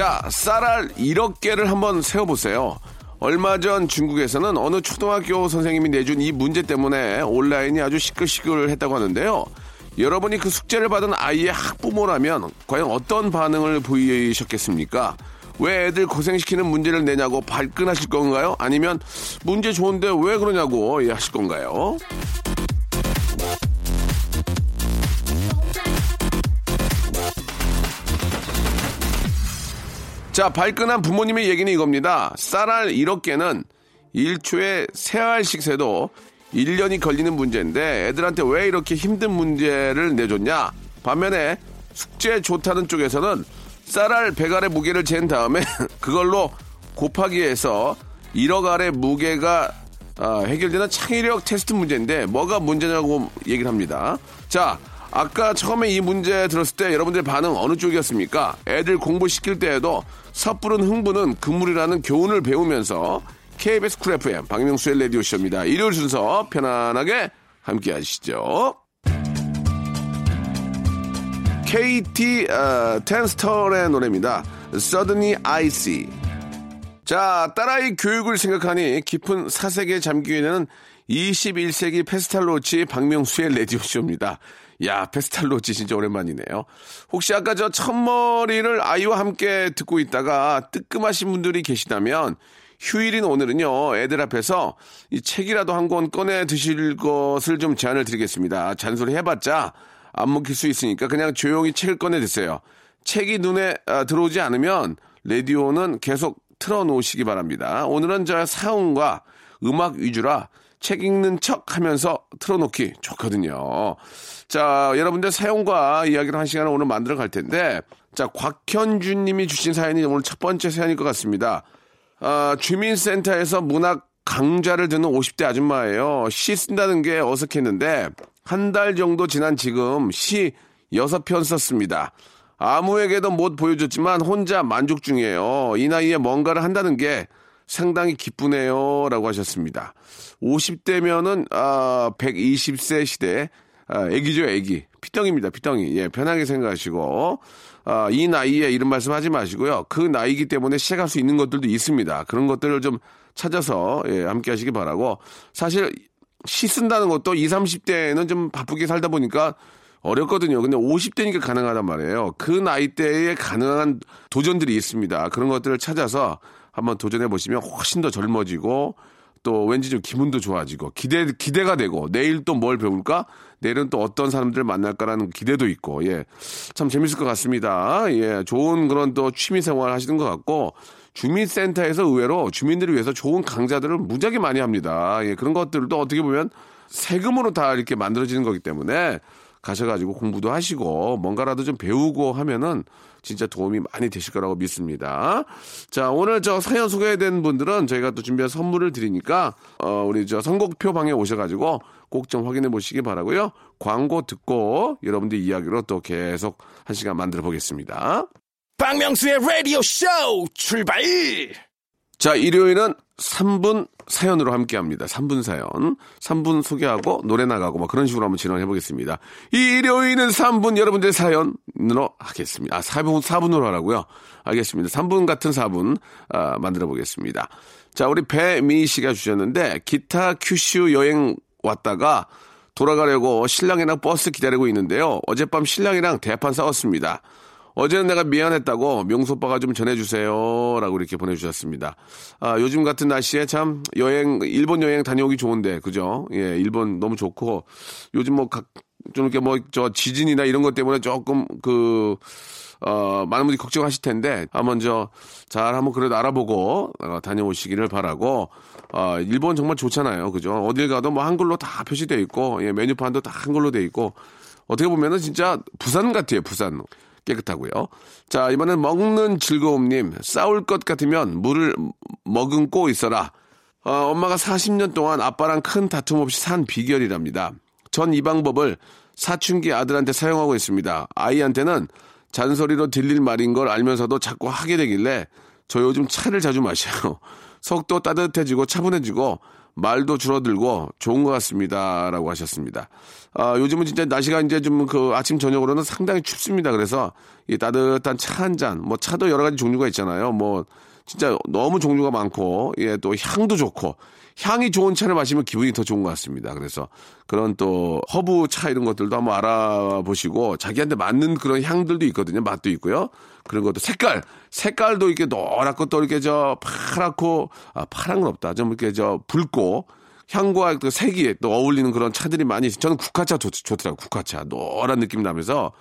자 쌀알 1억 개를 한번 세워보세요 얼마 전 중국에서는 어느 초등학교 선생님이 내준 이 문제 때문에 온라인이 아주 시끌시끌했다고 하는데요 여러분이 그 숙제를 받은 아이의 학부모라면 과연 어떤 반응을 보이셨겠습니까? 왜 애들 고생시키는 문제를 내냐고 발끈하실 건가요? 아니면 문제 좋은데 왜 그러냐고 예, 하실 건가요? 자, 발끈한 부모님의 얘기는 이겁니다. 쌀알 1억 개는 1초에 3알씩 세도 1년이 걸리는 문제인데 애들한테 왜 이렇게 힘든 문제를 내줬냐? 반면에 숙제 좋다는 쪽에서는 쌀알 100알의 무게를 잰 다음에 그걸로 곱하기 해서 1억 알의 무게가 아, 해결되는 창의력 테스트 문제인데 뭐가 문제냐고 얘기를 합니다. 자, 아까 처음에 이 문제 들었을 때 여러분들 반응 어느 쪽이었습니까? 애들 공부시킬 때에도 섣부른 흥분은 금물이라는 교훈을 배우면서 KBS 쿨 FM 박명수의 라디오쇼입니다. 일요일 순서 편안하게 함께 하시죠. KT 어, 턴스털의 노래입니다. Suddenly I See. 자, 딸아이 교육을 생각하니 깊은 사색에 잠기게 되는 21세기 페스탈로치 박명수의 라디오쇼입니다. 야, 페스탈로치 진짜 오랜만이네요. 혹시 아까 저 첫머리를 아이와 함께 듣고 있다가 뜨끔하신 분들이 계시다면 휴일인 오늘은요, 애들 앞에서 이 책이라도 한 권 꺼내 드실 것을 좀 제안을 드리겠습니다. 잔소리 해봤자 안 먹힐 수 있으니까 그냥 조용히 책을 꺼내 드세요. 책이 눈에 아, 들어오지 않으면 라디오는 계속 틀어놓으시기 바랍니다. 오늘은 저 사운과 음악 위주라 책 읽는 척 하면서 틀어놓기 좋거든요. 자, 여러분들 사용과 이야기를 한 시간을 오늘 만들어 갈 텐데, 자, 곽현준 님이 주신 사연이 오늘 첫 번째 사연일 것 같습니다. 아, 주민센터에서 문학 강좌를 듣는 50대 아줌마예요. 시 쓴다는 게 어색했는데, 한 달 정도 지난 지금 시 6편 썼습니다. 아무에게도 못 보여줬지만 혼자 만족 중이에요. 이 나이에 뭔가를 한다는 게 상당히 기쁘네요. 라고 하셨습니다. 50대면은, 아, 120세 시대, 아, 애기죠, 애기. 피덩입니다, 피덩이. 예, 편하게 생각하시고, 아, 이 나이에 이런 말씀 하지 마시고요. 그 나이기 때문에 시작할 수 있는 것들도 있습니다. 그런 것들을 좀 찾아서, 예, 함께 하시기 바라고. 사실, 시 쓴다는 것도 20, 30대에는 좀 바쁘게 살다 보니까 어렵거든요. 근데 50대니까 가능하단 말이에요. 그 나이 대에 가능한 도전들이 있습니다. 그런 것들을 찾아서 한번 도전해 보시면 훨씬 더 젊어지고 또 왠지 좀 기분도 좋아지고 기대 기대가 되고 내일 또 뭘 배울까? 내일은 또 어떤 사람들을 만날까라는 기대도 있고 예. 참 재밌을 것 같습니다. 예. 좋은 그런 또 취미 생활 하시는 것 같고 주민센터에서 의외로 주민들을 위해서 좋은 강좌들을 무지하게 많이 합니다. 예. 그런 것들도 어떻게 보면 세금으로 다 이렇게 만들어지는 거기 때문에 가셔가지고 공부도 하시고 뭔가라도 좀 배우고 하면은 진짜 도움이 많이 되실 거라고 믿습니다. 자, 오늘 저 사연 소개된 분들은 저희가 또 준비한 선물을 드리니까, 어, 우리 저 선곡표 방에 오셔가지고 꼭 좀 확인해 보시기 바라고요 광고 듣고 여러분들 이야기로 또 계속 한 시간 만들어 보겠습니다. 박명수의 라디오 쇼 출발! 자, 일요일은 3분 사연으로 함께 합니다. 3분 사연. 3분 소개하고 노래 나가고 뭐 그런 식으로 한번 진행해 보겠습니다. 일요일은 3분 여러분들의 사연으로 하겠습니다. 아, 4분, 4분으로 하라고요? 알겠습니다. 3분 같은 4분 아, 만들어 보겠습니다. 자, 우리 배미 씨가 주셨는데 기타 큐슈 여행 왔다가 돌아가려고 신랑이랑 버스 기다리고 있는데요. 어젯밤 신랑이랑 대판 싸웠습니다. 어제는 내가 미안했다고 명수 오빠가 좀 전해주세요. 라고 이렇게 보내주셨습니다. 아, 요즘 같은 날씨에 참 여행, 일본 여행 다녀오기 좋은데, 그죠? 예, 일본 너무 좋고, 요즘 뭐, 각, 좀 이렇게 뭐, 저 지진이나 이런 것 때문에 조금 그, 어, 많은 분들이 걱정하실 텐데, 한번 저, 잘 한번 그래도 알아보고, 어, 다녀오시기를 바라고, 어, 일본 정말 좋잖아요. 그죠? 어딜 가도 뭐 한글로 다 표시되어 있고, 예, 메뉴판도 다 한글로 되어 있고, 어떻게 보면은 진짜 부산 같아요, 부산. 깨끗하고요. 자, 이번엔 먹는 즐거움님. 싸울 것 같으면 물을 머금고 있어라. 어, 엄마가 40년 동안 아빠랑 큰 다툼 없이 산 비결이랍니다. 전 이 방법을 사춘기 아들한테 사용하고 있습니다. 아이한테는 잔소리로 들릴 말인 걸 알면서도 자꾸 하게 되길래 저 요즘 차를 자주 마셔요. 속도 따뜻해지고 차분해지고 말도 줄어들고 좋은 것 같습니다. 라고 하셨습니다. 아, 요즘은 진짜 날씨가 이제 좀 그 아침 저녁으로는 상당히 춥습니다. 그래서 이 따뜻한 차 한 잔, 뭐 차도 여러 가지 종류가 있잖아요. 뭐 진짜 너무 종류가 많고, 예, 또 향도 좋고, 향이 좋은 차를 마시면 기분이 더 좋은 것 같습니다. 그래서 그런 또 허브 차 이런 것들도 한번 알아보시고 자기한테 맞는 그런 향들도 있거든요. 맛도 있고요. 그런 것도 색깔, 색깔도 이렇게 노랗고 또 이렇게 저 파랗고, 아, 파란 건 없다. 좀 이렇게 저 붉고, 향과 그 색이 또 어울리는 그런 차들이 많이. 저는 국화차 좋, 좋더라고요. 국화차. 노란 느낌 나면서,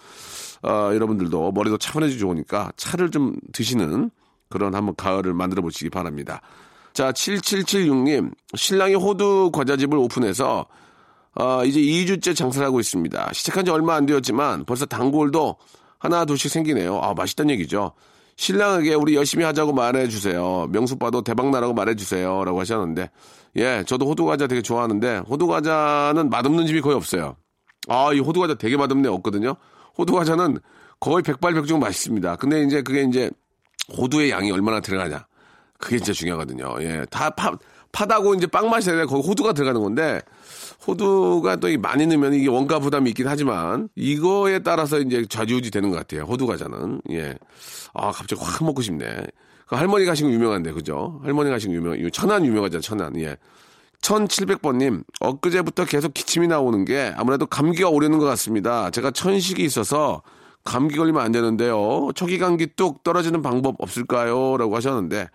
어, 여러분들도 머리도 차분해지고 좋으니까 차를 좀 드시는 그런 한번 가을을 만들어 보시기 바랍니다. 자, 7776님. 신랑이 호두 과자집을 오픈해서, 어, 이제 2주째 장사를 하고 있습니다. 시작한 지 얼마 안 되었지만 벌써 단골도 하나, 둘씩 생기네요. 아, 맛있다는 얘기죠. 신랑에게 우리 열심히 하자고 말해주세요. 명수빠도 대박나라고 말해주세요. 라고 하셨는데, 예, 저도 호두과자 되게 좋아하는데, 호두과자는 맛없는 집이 거의 없어요. 아, 이 호두과자 되게 맛없네, 없거든요. 호두과자는 거의 백발백중 맛있습니다. 근데 이제 그게 이제 호두의 양이 얼마나 들어가냐. 그게 진짜 중요하거든요. 예, 다 파, 파다고 이제 빵 맛이 아니라 거기 호두가 들어가는 건데, 호두가 또 많이 넣으면 이게 원가 부담이 있긴 하지만 이거에 따라서 이제 좌지우지 되는 것 같아요. 호두 과자는 예. 아 갑자기 확 먹고 싶네. 그 할머니가 하신 거 유명한데 그죠? 할머니가 하신 거 유명 천안 유명하잖아 천안 예. 1700번님, 엊그제부터 계속 기침이 나오는 게 아무래도 감기가 오려는 것 같습니다. 제가 천식이 있어서 감기 걸리면 안 되는데요. 초기 감기 뚝 떨어지는 방법 없을까요? 라고 하셨는데,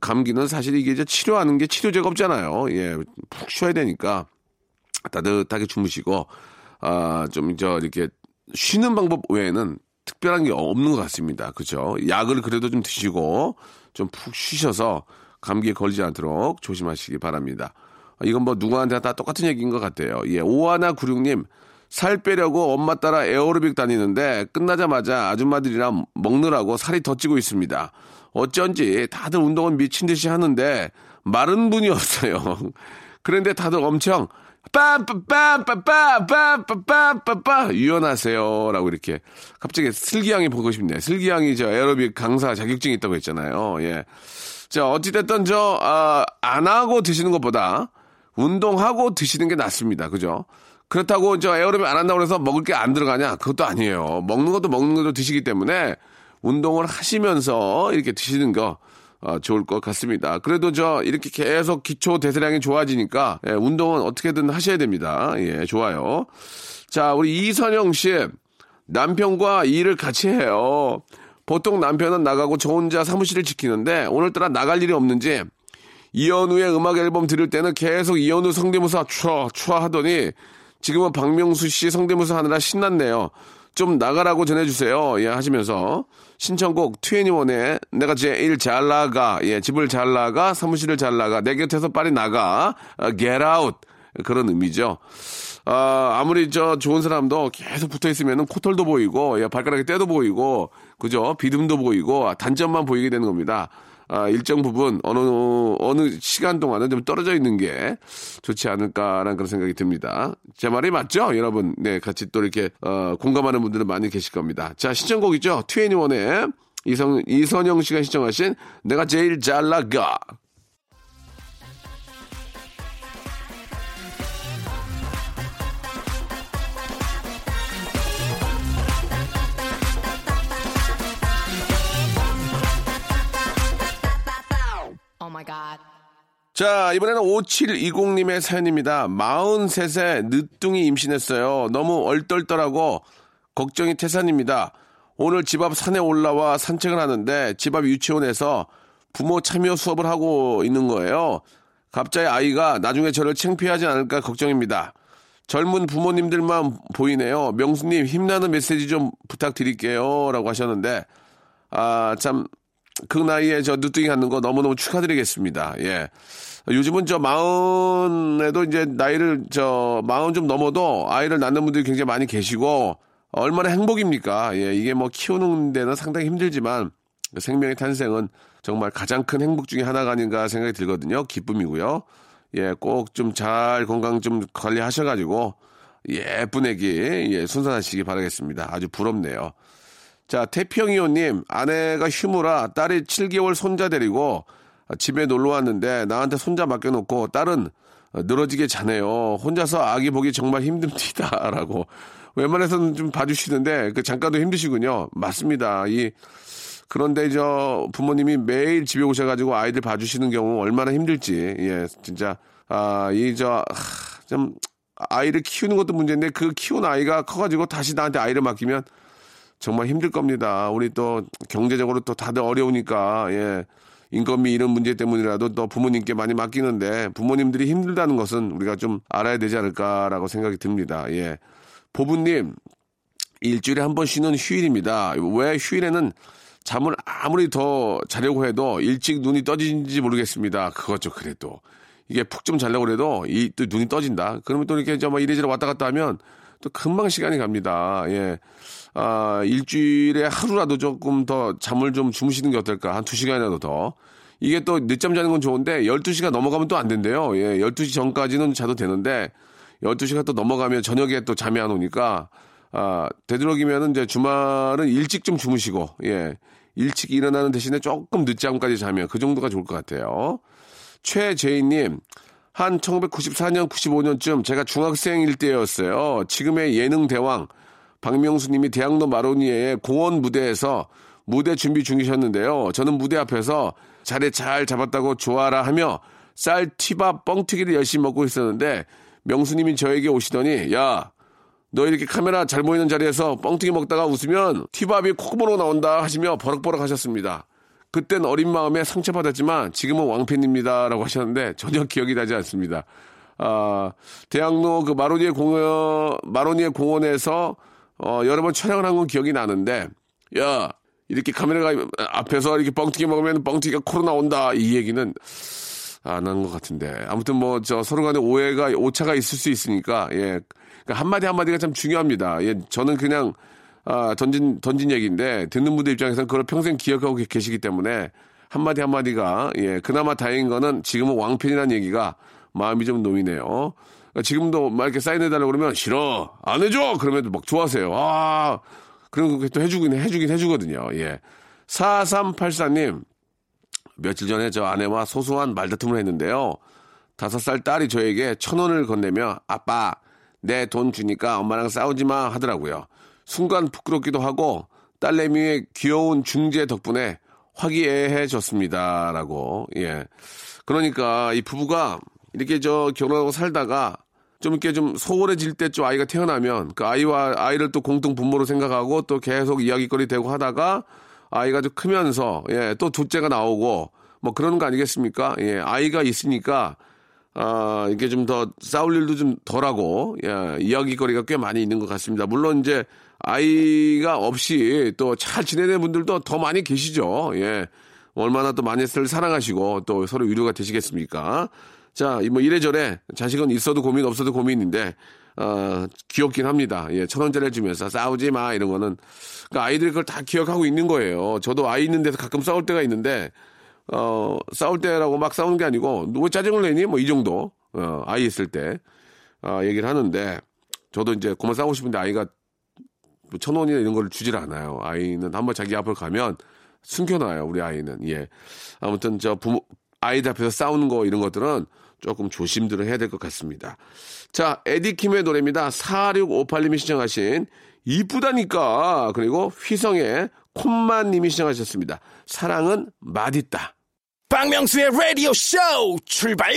감기는 사실 이게 이제 치료하는 게 치료제가 없잖아요. 예, 푹 쉬어야 되니까. 따뜻하게 주무시고 아 좀 저 이렇게 쉬는 방법 외에는 특별한 게 없는 것 같습니다. 그죠? 약을 그래도 좀 드시고 좀 푹 쉬셔서 감기에 걸리지 않도록 조심하시기 바랍니다. 이건 뭐 누구한테 다 똑같은 얘기인 것 같아요. 예, 오하나 구룡님 살 빼려고 엄마 따라 에어로빅 다니는데 끝나자마자 아줌마들이랑 먹느라고 살이 더 찌고 있습니다. 어쩐지 다들 운동은 미친 듯이 하는데 마른 분이 없어요. 그런데 다들 엄청 빰빰빰빰빰빰빰빰빰 유연하세요. 라고 이렇게 갑자기 슬기양이 보고 싶네. 슬기양이 저 에어로빅 강사 자격증이 있다고 했잖아요. 예. 자, 어찌됐든 저, 아, 안 하고 드시는 것보다 운동하고 드시는 게 낫습니다. 그죠? 그렇다고 저 에어로빅 안 한다고 해서 먹을 게 안 들어가냐? 그것도 아니에요. 먹는 것도 먹는 것도 드시기 때문에 운동을 하시면서 이렇게 드시는 거 어, 좋을 것 같습니다. 그래도 저 이렇게 계속 기초 대사량이 좋아지니까 예, 운동은 어떻게든 하셔야 됩니다. 예, 좋아요. 자, 우리 이선영 씨 남편과 일을 같이 해요. 보통 남편은 나가고 저 혼자 사무실을 지키는데 오늘따라 나갈 일이 없는지 이현우의 음악 앨범 들을 때는 계속 이현우 성대모사 촤, 촤 하더니 지금은 박명수 씨 성대모사 하느라 신났네요. 좀 나가라고 전해주세요. 예, 하시면서 신청곡 21의 내가 제일 잘 나가, 예, 집을 잘 나가, 사무실을 잘 나가, 내 곁에서 빨리 나가, 어, get out. 그런 의미죠. 아, 아무리 저 좋은 사람도 계속 붙어 있으면 코털도 보이고, 예, 발가락에 때도 보이고, 그죠? 비듬도 보이고, 단점만 보이게 되는 겁니다. 아, 일정 부분 어느 어느 시간 동안은 좀 떨어져 있는 게 좋지 않을까라는 그런 생각이 듭니다. 제 말이 맞죠, 여러분? 네, 같이 또 이렇게 어, 공감하는 분들은 많이 계실 겁니다. 자, 신청곡이죠. 21의 이성 이선영 씨가 신청하신 내가 제일 잘 나가. 자, 이번에는 5720님의 사연입니다. 43세 늦둥이 임신했어요. 너무 얼떨떨하고 걱정이 태산입니다. 오늘 집 앞 산에 올라와 산책을 하는데 집 앞 유치원에서 부모 참여 수업을 하고 있는 거예요. 갑자기 아이가 나중에 저를 창피하지 않을까 걱정입니다. 젊은 부모님들만 보이네요. 명수님 힘나는 메시지 좀 부탁드릴게요. 라고 하셨는데, 아, 참, 그 나이에 저 늦둥이 갖는 거 너무너무 축하드리겠습니다. 예. 요즘은 저 마흔에도 이제 나이를 저 마흔 좀 넘어도 아이를 낳는 분들이 굉장히 많이 계시고 얼마나 행복입니까? 예, 이게 뭐 키우는 데는 상당히 힘들지만 생명의 탄생은 정말 가장 큰 행복 중에 하나가 아닌가 생각이 들거든요. 기쁨이고요. 예, 꼭 좀 잘 건강 좀 관리하셔가지고 예쁜 애기 예, 순산하시기 바라겠습니다. 아주 부럽네요. 자, 태평이호님 아내가 휴무라 딸이 7개월 손자 데리고 집에 놀러 왔는데 나한테 손자 맡겨놓고 딸은 늘어지게 자네요. 혼자서 아기 보기 정말 힘듭니다 라고 웬만해서는 좀 봐주시는데 그 잠깐도 힘드시군요. 맞습니다. 이 그런데 저 부모님이 매일 집에 오셔가지고 아이들 봐주시는 경우 얼마나 힘들지. 예, 진짜 아 이 저좀 아이를 키우는 것도 문제인데 그 키운 아이가 커가지고 다시 나한테 아이를 맡기면 정말 힘들 겁니다. 우리 또 경제적으로 또 다들 어려우니까 예. 인건비 이런 문제 때문이라도 또 부모님께 많이 맡기는데 부모님들이 힘들다는 것은 우리가 좀 알아야 되지 않을까라고 생각이 듭니다. 예. 보부님, 일주일에 한 번 쉬는 휴일입니다. 왜 휴일에는 잠을 아무리 더 자려고 해도 일찍 눈이 떠지는지 모르겠습니다. 그거죠, 그래도. 이게 푹 좀 자려고 그래도 이 또 눈이 떠진다. 그러면 또 이렇게 좀 이래저래 왔다 갔다 하면 또 금방 시간이 갑니다. 예. 아, 일주일에 하루라도 조금 더 잠을 좀 주무시는 게 어떨까? 한 두 시간이라도 더. 이게 또 늦잠 자는 건 좋은데 12시가 넘어가면 또 안 된대요. 예. 12시 전까지는 자도 되는데 12시가 또 넘어가면 저녁에 또 잠이 안 오니까 아, 되도록이면은 이제 주말은 일찍 좀 주무시고 예. 일찍 일어나는 대신에 조금 늦잠까지 자면 그 정도가 좋을 것 같아요. 최재인 님, 한 1994년, 95년쯤 제가 중학생일 때였어요. 지금의 예능 대왕 박명수님이 대학로 마로니에의 공원 무대에서 무대 준비 중이셨는데요. 저는 무대 앞에서 자리 잘 잡았다고 좋아라 하며 쌀 튀밥 뻥튀기를 열심히 먹고 있었는데 명수님이 저에게 오시더니 야 너 이렇게 카메라 잘 보이는 자리에서 뻥튀기 먹다가 웃으면 튀밥이 콧구멍으로 나온다 하시며 버럭버럭 하셨습니다. 그땐 어린 마음에 상처받았지만 지금은 왕팬입니다라고 하셨는데 전혀 기억이 나지 않습니다. 아, 대학로 그 마로니에 공원, 마로니에 공원에서 어, 여러 번 촬영을 한 건 기억이 나는데 야, 이렇게 카메라가 앞에서 이렇게 뻥튀기 먹으면 뻥튀기가 코로 나 온다. 이 얘기는 안 한 것 같은데. 아무튼 뭐 저 서로 간에 오해가, 오차가 있을 수 있으니까, 예. 그러니까 한마디 한마디가 참 중요합니다. 예. 저는 그냥, 아, 던진, 던진 얘기인데, 듣는 분들 입장에서는 그걸 평생 기억하고 계시기 때문에, 한마디 한마디가, 예. 그나마 다행인 거는 지금은 왕팬이라는 얘기가 마음이 좀 놓이네요. 그러니까 지금도 막 이렇게 사인해달라고 그러면, 싫어! 안 해줘! 그러면 막 좋아하세요. 아, 그런 거또 해주긴, 해주긴 해주거든요. 예. 4384님, 며칠 전에 저 아내와 소소한 말다툼을 했는데요. 다섯 살 딸이 저에게 천 원을 건네며 아빠 내 돈 주니까 엄마랑 싸우지 마 하더라고요. 순간 부끄럽기도 하고 딸내미의 귀여운 중재 덕분에 화기애애해졌습니다라고 예. 그러니까 이 부부가 이렇게 저 결혼하고 살다가 좀 이렇게 좀 소홀해질 때쯤 아이가 태어나면 그 아이와 아이를 또 공동 부모로 생각하고 또 계속 이야기거리 되고 하다가 아이가 좀 크면서 예, 또 둘째가 나오고 뭐 그러는 거 아니겠습니까? 예, 아이가 있으니까 아, 이게 좀 더 싸울 일도 좀 덜하고 예, 이야기거리가 꽤 많이 있는 것 같습니다. 물론 이제 아이가 없이 또 잘 지내는 분들도 더 많이 계시죠. 예. 얼마나 또 많이들 사랑하시고 또 서로 위로가 되시겠습니까? 자, 뭐 이래저래 자식은 있어도 고민 없어도 고민인데 어, 귀엽긴 합니다. 예, 천 원짜리 주면서 싸우지 마 이런 거는 그러니까 아이들이 그걸 다 기억하고 있는 거예요. 저도 아이 있는 데서 가끔 싸울 때가 있는데 어, 싸울 때라고 막 싸우는 게 아니고 누구 짜증을 내니 뭐 이 정도 어, 아이 있을 때 어, 얘기를 하는데 저도 이제 그만 싸우고 싶은데 아이가 뭐천 원이나 이런 걸 주질 않아요. 아이는 한번 자기 앞을 가면 숨겨놔요. 우리 아이는 예 아무튼 저 부모 아이들 앞에서 싸우는 거 이런 것들은 조금 조심들을 해야 될 것 같습니다. 자, 에디킴의 노래입니다. 4658님이 시청하신 이쁘다니까. 그리고 휘성의 콤만님이 시청하셨습니다. 사랑은 맛있다. 박명수의 라디오 쇼 출발!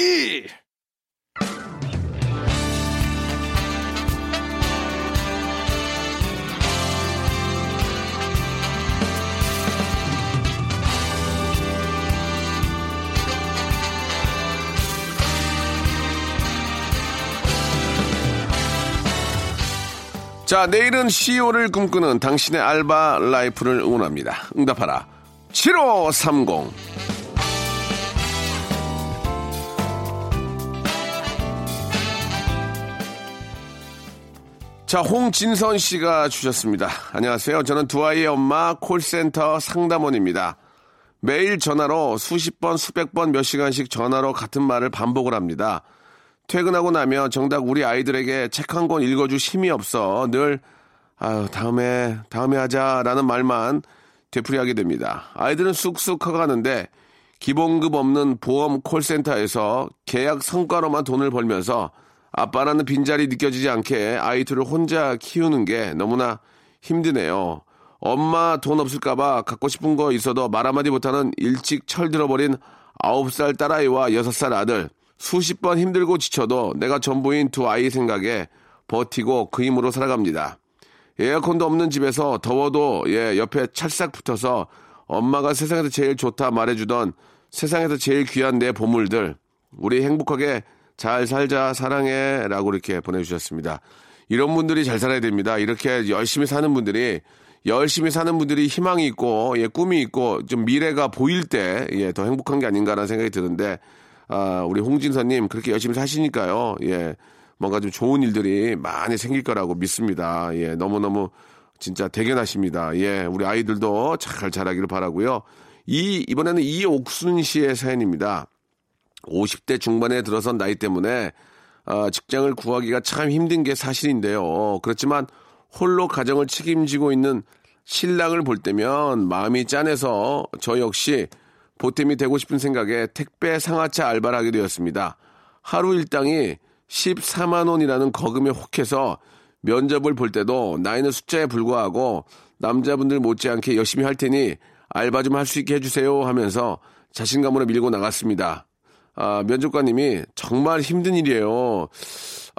자, 내일은 CEO를 꿈꾸는 당신의 알바 라이프를 응원합니다. 응답하라. 7530. 자, 홍진선 씨가 주셨습니다. 안녕하세요. 저는 두 아이의 엄마 콜센터 상담원입니다. 매일 전화로 수십 번, 수백 번, 몇 시간씩 전화로 같은 말을 반복을 합니다. 퇴근하고 나면 정작 우리 아이들에게 책 한 권 읽어줄 힘이 없어 늘, 아유, 다음에, 다음에 하자라는 말만 되풀이하게 됩니다. 아이들은 쑥쑥 커가는데 기본급 없는 보험 콜센터에서 계약 성과로만 돈을 벌면서 아빠라는 빈자리 느껴지지 않게 아이 들을 혼자 키우는 게 너무나 힘드네요. 엄마 돈 없을까봐 갖고 싶은 거 있어도 말 한마디 못하는 일찍 철들어버린 9살 딸아이와 6살 아들. 수십 번 힘들고 지쳐도 내가 전부인 두 아이 생각에 버티고 그 힘으로 살아갑니다. 에어컨도 없는 집에서 더워도 예, 옆에 찰싹 붙어서 엄마가 세상에서 제일 좋다 말해주던 세상에서 제일 귀한 내 보물들. 우리 행복하게 잘 살자, 사랑해. 라고 이렇게 보내주셨습니다. 이런 분들이 잘 살아야 됩니다. 이렇게 열심히 사는 분들이, 열심히 사는 분들이 희망이 있고, 예, 꿈이 있고, 좀 미래가 보일 때, 예, 더 행복한 게 아닌가라는 생각이 드는데, 아, 우리 홍진서님, 그렇게 열심히 사시니까요, 예, 뭔가 좀 좋은 일들이 많이 생길 거라고 믿습니다. 예, 너무너무 진짜 대견하십니다. 예, 우리 아이들도 잘 자라기를 바라고요 이, 이번에는 이옥순 씨의 사연입니다. 50대 중반에 들어선 나이 때문에 어, 직장을 구하기가 참 힘든 게 사실인데요. 그렇지만 홀로 가정을 책임지고 있는 신랑을 볼 때면 마음이 짠해서 저 역시 보탬이 되고 싶은 생각에 택배 상하차 알바를 하게 되었습니다. 하루 일당이 14만 원이라는 거금에 혹해서 면접을 볼 때도 나이는 숫자에 불과하고 남자분들 못지않게 열심히 할 테니 알바 좀 할 수 있게 해주세요 하면서 자신감으로 밀고 나갔습니다. 아, 면접관님이 정말 힘든 일이에요.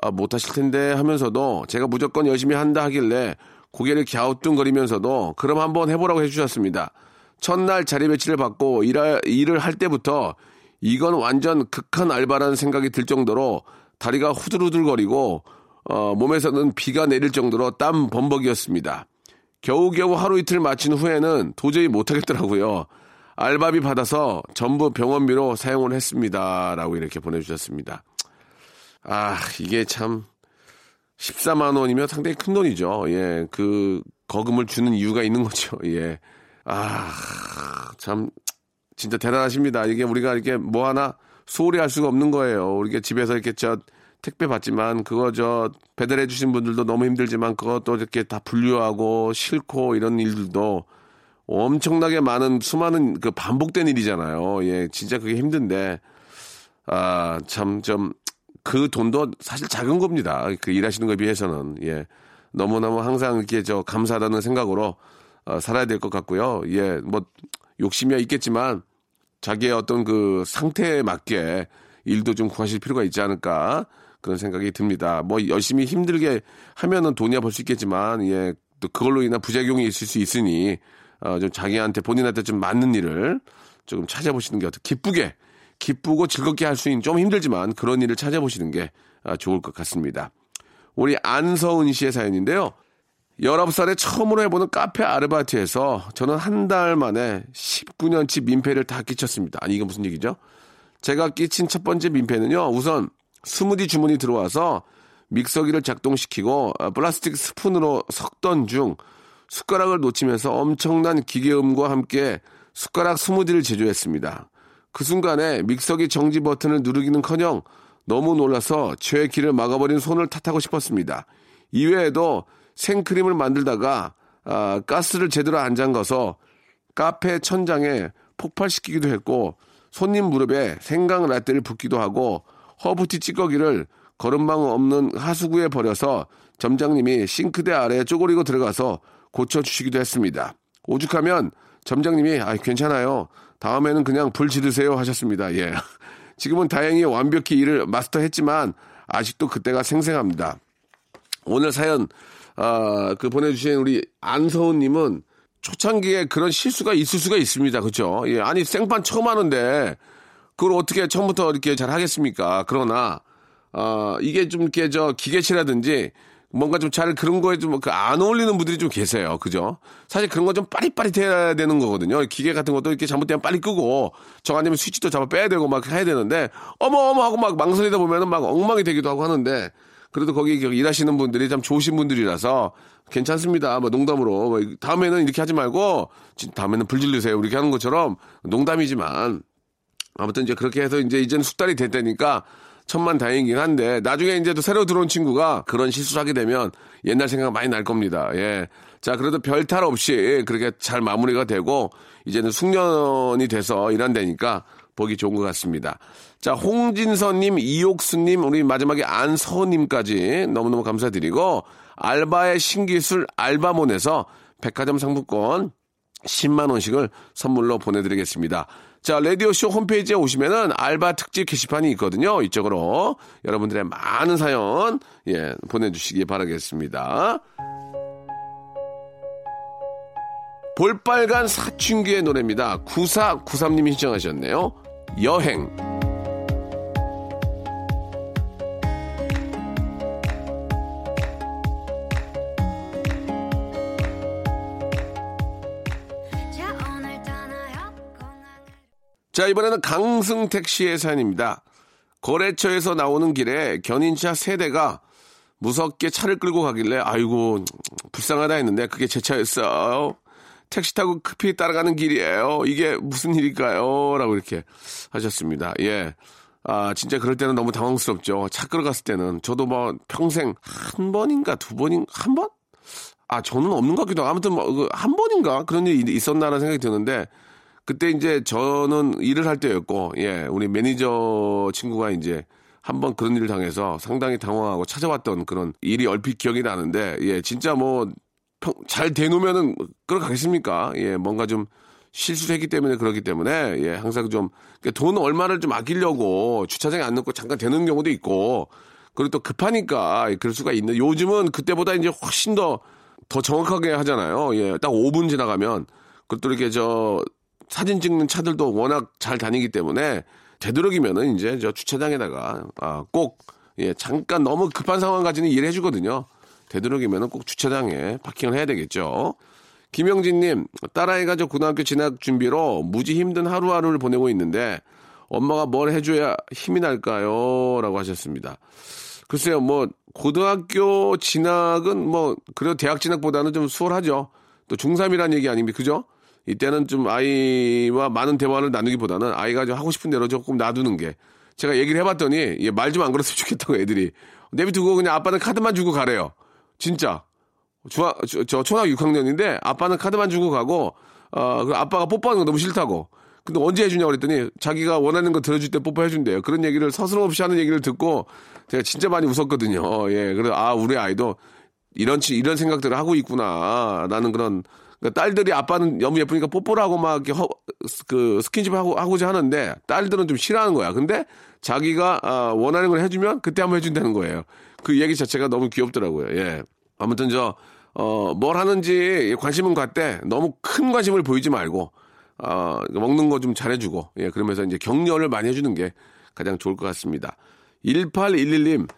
아, 못하실 텐데 하면서도 제가 무조건 열심히 한다 하길래 고개를 갸우뚱거리면서도 그럼 한번 해보라고 해주셨습니다. 첫날 자리 배치를 받고 일할, 일을 할 때부터 이건 완전 극한 알바라는 생각이 들 정도로 다리가 후들후들거리고 어, 몸에서는 비가 내릴 정도로 땀 범벅이었습니다. 겨우겨우 하루 이틀 마친 후에는 도저히 못하겠더라고요. 알바비 받아서 전부 병원비로 사용을 했습니다. 라고 이렇게 보내주셨습니다. 아, 이게 참 14만 원이면 상당히 큰 돈이죠. 예, 그 거금을 주는 이유가 있는 거죠. 예. 아, 참 진짜 대단하십니다. 이게 우리가 이렇게 뭐 하나 소홀히 할 수가 없는 거예요. 우리가 집에서 이렇게 저 택배 받지만 그거 저 배달해 주신 분들도 너무 힘들지만 그것도 이렇게 다 분류하고 싣고 이런 일들도 엄청나게 많은 수많은 그 반복된 일이잖아요. 예, 진짜 그게 힘든데 아, 참 좀 그 돈도 사실 작은 겁니다. 그 일하시는 거에 비해서는 예. 너무너무 항상 이렇게 저 감사하다는 생각으로 어, 살아야 될 것 같고요. 예, 뭐 욕심이 있겠지만 자기의 어떤 그 상태에 맞게 일도 좀 구하실 필요가 있지 않을까 그런 생각이 듭니다. 뭐 열심히 힘들게 하면은 돈이야 벌 수 있겠지만 예, 또 그걸로 인한 부작용이 있을 수 있으니 어, 좀 자기한테 본인한테 좀 맞는 일을 조금 찾아보시는 게 어떻게 기쁘게 기쁘고 즐겁게 할 수 있는 좀 힘들지만 그런 일을 찾아보시는 게 아, 좋을 것 같습니다. 우리 안서은 씨의 사연인데요. 19살에 처음으로 해보는 카페 아르바이트에서 저는 한 달 만에 19년치 민폐를 다 끼쳤습니다. 아니, 이게 무슨 얘기죠? 제가 끼친 첫 번째 민폐는요, 우선 스무디 주문이 들어와서 믹서기를 작동시키고 어, 플라스틱 스푼으로 섞던 중 숟가락을 놓치면서 엄청난 기계음과 함께 숟가락 스무디를 제조했습니다. 그 순간에 믹서기 정지 버튼을 누르기는커녕 너무 놀라서 제 길을 막아버린 손을 탓하고 싶었습니다. 이외에도 생크림을 만들다가 아, 가스를 제대로 안 잠가서 카페 천장에 폭발시키기도 했고 손님 무릎에 생강 라떼를 붓기도 하고 허브티 찌꺼기를 거름망 없는 하수구에 버려서 점장님이 싱크대 아래에 쪼그리고 들어가서 고쳐주시기도 했습니다. 오죽하면 점장님이 아 괜찮아요. 다음에는 그냥 불 지르세요 하셨습니다. 예. 지금은 다행히 완벽히 일을 마스터했지만 아직도 그때가 생생합니다. 오늘 사연 아, 그 보내주신 우리 안서훈님은 초창기에 그런 실수가 있을 수가 있습니다. 그렇죠? 예, 아니 생판 처음 하는데 그걸 어떻게 처음부터 이렇게 잘 하겠습니까? 그러나 어, 이게 좀 이렇게 저 기계치라든지 뭔가 좀 잘 그런 거에 좀 안 어울리는 분들이 좀 계세요. 그죠? 사실 그런 거 좀 빠릿빠릿해야 되는 거거든요. 기계 같은 것도 이렇게 잘못되면 빨리 끄고 저 아니면 스위치도 잡아 빼야 되고 막 해야 되는데 어머 어머 하고 막 망설이다 보면은 막 엉망이 되기도 하고 하는데 그래도 거기 일하시는 분들이 참 좋으신 분들이라서 괜찮습니다. 뭐 농담으로 뭐 다음에는 이렇게 하지 말고 다음에는 불 질르세요. 이렇게 하는 것처럼 농담이지만 아무튼 이제 그렇게 해서 이제 이제는 숙달이 됐다니까 천만 다행이긴 한데 나중에 이제 또 새로 들어온 친구가 그런 실수를 하게 되면 옛날 생각 많이 날 겁니다. 예. 자, 그래도 별 탈 없이 그렇게 잘 마무리가 되고 이제는 숙련이 돼서 일한다니까 보기 좋은 것 같습니다. 자, 홍진서님, 이옥수님, 우리 마지막에 안서님까지 너무너무 감사드리고 알바의 신기술 알바몬에서 백화점 상품권 10만원씩을 선물로 보내드리겠습니다. 자, 라디오쇼 홈페이지에 오시면은 알바 특집 게시판이 있거든요. 이쪽으로 여러분들의 많은 사연, 예, 보내주시기 바라겠습니다. 볼빨간 사춘기의 노래입니다. 9493님이 신청하셨네요. 여행. 자, 이번에는 강승택 씨의 사연입니다. 거래처에서 나오는 길에 견인차 세대가 무섭게 차를 끌고 가길래 아이고 불쌍하다 했는데 그게 제 차였어요. 택시 타고 급히 따라가는 길이에요. 이게 무슨 일일까요? 라고 이렇게 하셨습니다. 예. 아, 진짜 그럴 때는 너무 당황스럽죠. 차 끌어갔을 때는. 저도 뭐 평생 한 번인가 두 번인, 한 번? 아, 저는 없는 것 같기도 하고. 아무튼 뭐한 그 번인가? 그런 일이 있었나라는 생각이 드는데 그때 이제 저는 일을 할 때였고, 예, 우리 매니저 친구가 이제 한번 그런 일을 당해서 상당히 당황하고 찾아왔던 그런 일이 얼핏 기억이 나는데, 예, 진짜 뭐, 평, 잘 대놓으면은 끌어가겠습니까? 예, 뭔가 좀 실수를 했기 때문에 그렇기 때문에, 예, 항상 좀, 돈 얼마를 좀 아끼려고 주차장에 안 넣고 잠깐 대놓는 경우도 있고, 그리고 또 급하니까 그럴 수가 있는데, 요즘은 그때보다 이제 훨씬 더, 더 정확하게 하잖아요. 예, 딱 5분 지나가면, 그것도 이렇게 저, 사진 찍는 차들도 워낙 잘 다니기 때문에 되도록이면은 이제 저 주차장에다가 아, 꼭 예, 잠깐 너무 급한 상황까지는 이해를 해주거든요. 되도록이면은 꼭 주차장에 파킹을 해야 되겠죠. 김영진님, 딸아이가 저 고등학교 진학 준비로 무지 힘든 하루하루를 보내고 있는데 엄마가 뭘 해줘야 힘이 날까요? 라고 하셨습니다. 글쎄요, 뭐, 고등학교 진학은 뭐, 그래도 대학 진학보다는 좀 수월하죠. 또 중3이라는 얘기 아닙니까? 그죠? 이때는 좀 아이와 많은 대화를 나누기보다는 아이가 좀 하고 싶은 대로 조금 놔두는 게 제가 얘기를 해봤더니 말 좀 안 걸었으면 좋겠다고 애들이 내비두고 그냥 아빠는 카드만 주고 가래요. 진짜. 중학, 저, 저 초등학교 6학년인데 아빠는 카드만 주고 가고 어, 그 아빠가 뽀뽀하는 거 너무 싫다고. 근데 언제 해주냐고 그랬더니 자기가 원하는 거 들어줄 때 뽀뽀해준대요. 그런 얘기를 서슴 없이 하는 얘기를 듣고 제가 진짜 많이 웃었거든요. 예. 그래서 아, 우리 아이도 이런, 이런 생각들을 하고 있구나. 라는 그런 그러니까 딸들이 아빠는 너무 예쁘니까 뽀뽀를 하고 막 이렇게 허, 그 스킨십 하고 하고자 하는데 딸들은 좀 싫어하는 거야. 근데 자기가 아, 원하는 걸 해주면 그때 한번 해준다는 거예요. 그 얘기 자체가 너무 귀엽더라고요. 예. 아무튼 저 어, 뭘 하는지 관심은 갖되 너무 큰 관심을 보이지 말고 어, 먹는 거 좀 잘해주고 예 그러면서 이제 격려를 많이 해주는 게 가장 좋을 것 같습니다. 1811님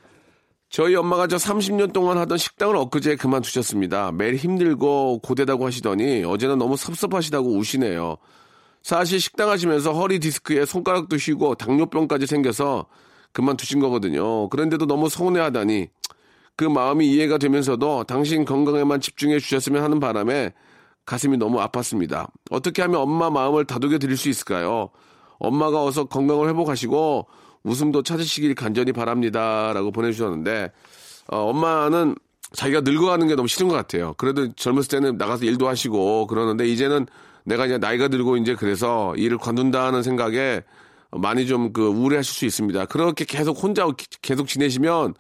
저희 엄마가 저 30년 동안 하던 식당을 엊그제 그만두셨습니다. 매일 힘들고 고되다고 하시더니 어제는 너무 섭섭하시다고 우시네요. 사실 식당 하시면서 허리 디스크에 손가락도 휘고 당뇨병까지 생겨서 그만두신 거거든요. 그런데도 너무 서운해하다니 그 마음이 이해가 되면서도 당신 건강에만 집중해 주셨으면 하는 바람에 가슴이 너무 아팠습니다. 어떻게 하면 엄마 마음을 다독여 드릴 수 있을까요? 엄마가 어서 건강을 회복하시고 웃음도 찾으시길 간절히 바랍니다. 라고 보내주셨는데, 어, 엄마는 자기가 늙어가는 게 너무 싫은 것 같아요. 그래도 젊었을 때는 나가서 일도 하시고 그러는데 이제는 내가 이제 나이가 들고 이제 그래서 일을 관둔다는 생각에 많이 좀 그 우울해하실 수 있습니다. 그렇게 계속 혼자 계속 지내시면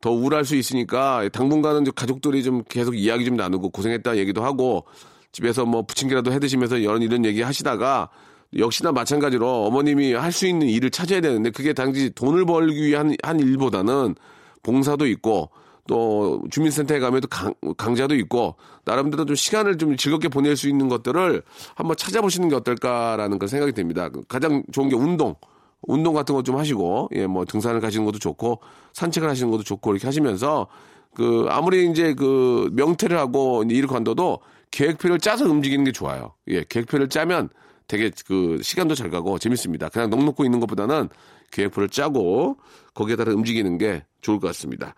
더 우울할 수 있으니까 당분간은 가족들이 좀 계속 이야기 좀 나누고 고생했다 얘기도 하고 집에서 뭐 부침개라도 해 드시면서 이런 이런 얘기 하시다가 역시나 마찬가지로 어머님이 할 수 있는 일을 찾아야 되는데 그게 당시 돈을 벌기 위한 한 일보다는 봉사도 있고 또 주민센터에 가면 또 강, 강좌도 있고 나름대로 좀 시간을 좀 즐겁게 보낼 수 있는 것들을 한번 찾아보시는 게 어떨까라는 그 생각이 됩니다. 가장 좋은 게 운동. 운동 같은 거 좀 하시고 예 뭐 등산을 가시는 것도 좋고 산책을 하시는 것도 좋고 이렇게 하시면서 그 아무리 이제 그 명태를 하고 일 관둬도 계획표를 짜서 움직이는 게 좋아요. 예, 계획표를 짜면 되게 그 시간도 잘 가고 재밌습니다. 그냥 넋 놓고 있는 것보다는 계획표를 짜고 거기에 따라 움직이는 게 좋을 것 같습니다.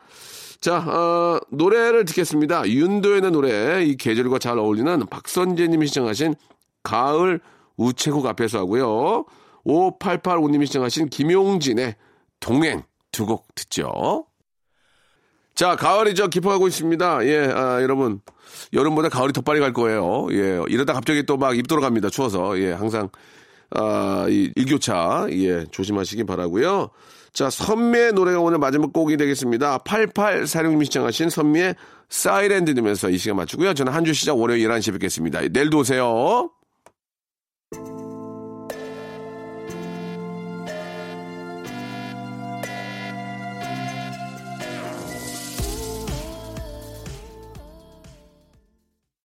자, 어, 노래를 듣겠습니다. 윤도현의 노래, 이 계절과 잘 어울리는 박선재님이 시청하신 가을 우체국 앞에서 하고요. 5885님이 시청하신 김용진의 동행 두 곡 듣죠. 자, 가을이 저 깊어가고 있습니다. 예, 아, 여러분. 여름보다 가을이 더 빨리 갈 거예요. 예, 이러다 갑자기 또 막입 돌아갑니다. 추워서. 예, 항상, 아, 이 일교차, 예, 조심하시기 바라고요 자, 선미의 노래가 오늘 마지막 곡이 되겠습니다. 8846님 시청하신 선미의 사이렌드 들으면서 이 시간 마치고요. 저는 한 주 시작 월요일 11시에 뵙겠습니다. 내일도 오세요.